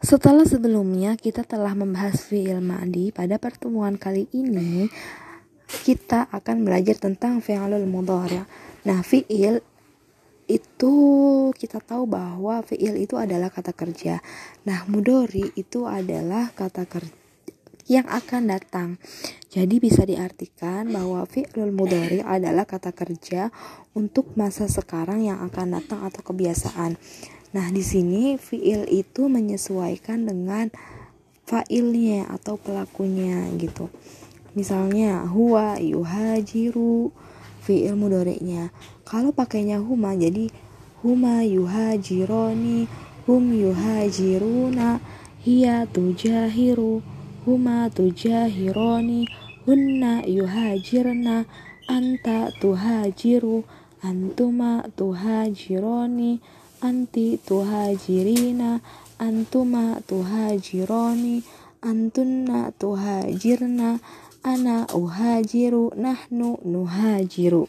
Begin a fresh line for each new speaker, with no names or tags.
Setelah sebelumnya kita telah membahas fi'il ma'di, pada pertemuan kali ini kita akan belajar tentang fi'ilul mudhari'. Nah, fi'il itu kita tahu bahwa fi'il itu adalah kata kerja. Nah, mudori itu adalah kata kerja yang akan datang. Jadi bisa diartikan bahwa fi'lul mudhari adalah kata kerja untuk masa sekarang yang akan datang atau kebiasaan. Nah, di sini fiil itu menyesuaikan dengan fa'ilnya atau pelakunya gitu. Misalnya huwa yuhajiru fiil mudhari'nya. Kalau pakainya huma jadi huma yuhajironi, hum yuhajiruna, hiya tujahiru, huma tujahironi, hunna yuhajirna, anta tuhajiru, antuma tuhajironi, anti tuhajirina antuma tuhajironi antunna tuhajirna ana uhajiru nahnu nuhajiru